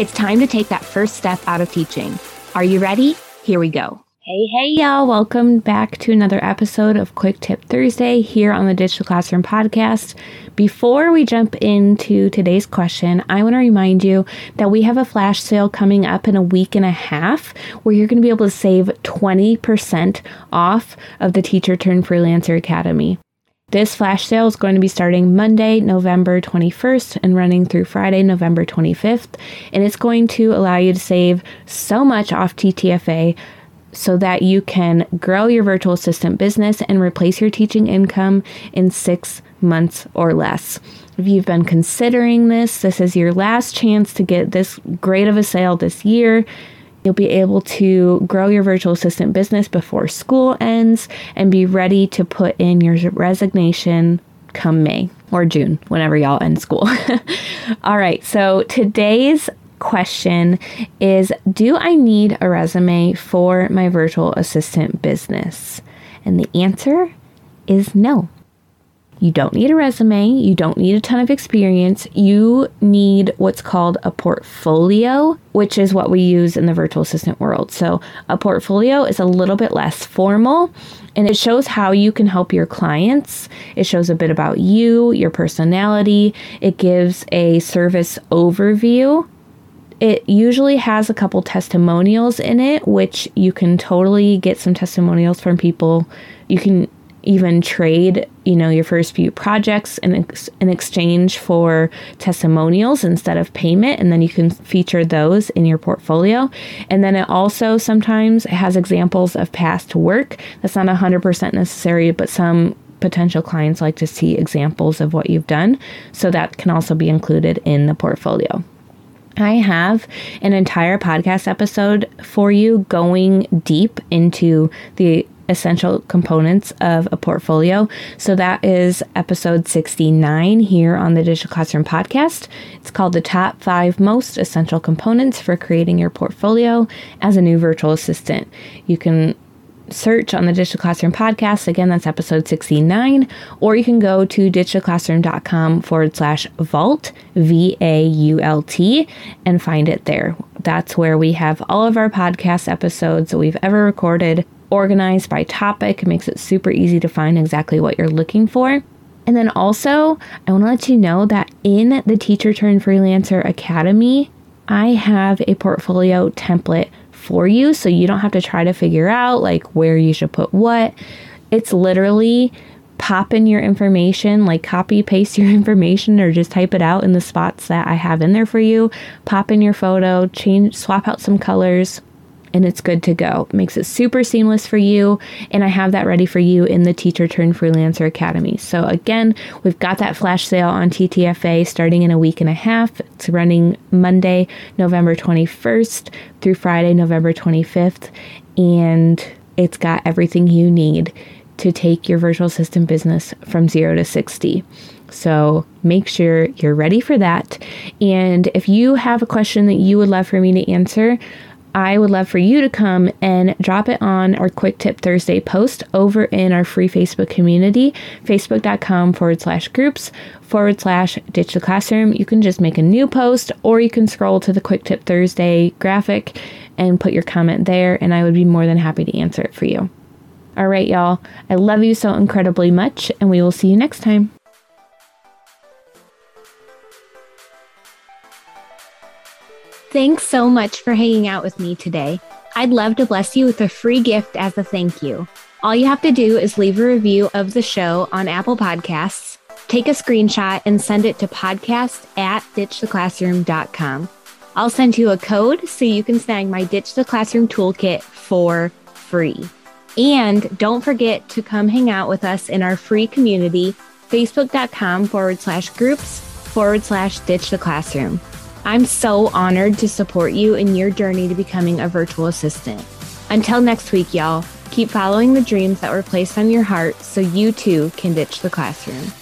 It's time to take that first step out of teaching. Are you ready? Here we go. Hey, hey, y'all. Welcome back to another episode of Quick Tip Thursday here on the Ditch the Classroom Podcast. Before we jump into today's question, I want to remind you that we have a flash sale coming up in a week and a half where you're going to be able to save 20% off of the Teacher Turn Freelancer Academy. This flash sale is going to be starting Monday, November 21st and running through Friday, November 25th. And it's going to allow you to save so much off TTFA so that you can grow your virtual assistant business and replace your teaching income in six months or less. If you've been considering this, this is your last chance to get this great of a sale this year. You'll be able to grow your virtual assistant business before school ends and be ready to put in your resignation come May or June, whenever y'all end school. All right, so today's question is Do I need a resume for my virtual assistant business? And the answer is no. You don't need a resume. You don't need a ton of experience. You need what's called a portfolio, which is what we use in the virtual assistant world. So, a portfolio is a little bit less formal and it shows how you can help your clients. It shows a bit about you, your personality. It gives a service overview it usually has a couple testimonials in it, which you can totally get some testimonials from people. You can even trade, you know, your first few projects in, ex- in exchange for testimonials instead of payment, and then you can feature those in your portfolio. And then it also sometimes has examples of past work. That's not 100% necessary, but some potential clients like to see examples of what you've done. So that can also be included in the portfolio. I have an entire podcast episode for you going deep into the essential components of a portfolio. So that is episode 69 here on the Ditch the Classroom podcast. It's called The Top Five Most Essential Components for Creating Your Portfolio as a New Virtual Assistant. You can search on the Ditch the Classroom podcast. Again, that's episode 69. Or you can go to ditchtheclassroom.com forward slash vault, V A U L T, and find it there. That's where we have all of our podcast episodes that we've ever recorded organized by topic. It makes it super easy to find exactly what you're looking for. And then also, I want to let you know that in the Teacher Turn Freelancer Academy, I have a portfolio template for you so you don't have to try to figure out like where you should put what. It's literally pop in your information, like copy paste your information or just type it out in the spots that I have in there for you. Pop in your photo, change swap out some colors, and it's good to go. It makes it super seamless for you. And I have that ready for you in the Teacher Turn Freelancer Academy. So, again, we've got that flash sale on TTFA starting in a week and a half. It's running Monday, November 21st through Friday, November 25th. And it's got everything you need to take your virtual assistant business from zero to 60. So make sure you're ready for that. And if you have a question that you would love for me to answer, I would love for you to come and drop it on our Quick Tip Thursday post over in our free Facebook community, facebook.com forward slash groups forward slash ditch the classroom. You can just make a new post or you can scroll to the Quick Tip Thursday graphic and put your comment there, and I would be more than happy to answer it for you. All right, y'all. I love you so incredibly much, and we will see you next time. Thanks so much for hanging out with me today. I'd love to bless you with a free gift as a thank you. All you have to do is leave a review of the show on Apple Podcasts, take a screenshot, and send it to podcast at ditchtheclassroom.com. I'll send you a code so you can snag my Ditch the Classroom toolkit for free. And don't forget to come hang out with us in our free community, facebook.com forward slash groups forward slash ditch the classroom. I'm so honored to support you in your journey to becoming a virtual assistant. Until next week, y'all, keep following the dreams that were placed on your heart so you too can ditch the classroom.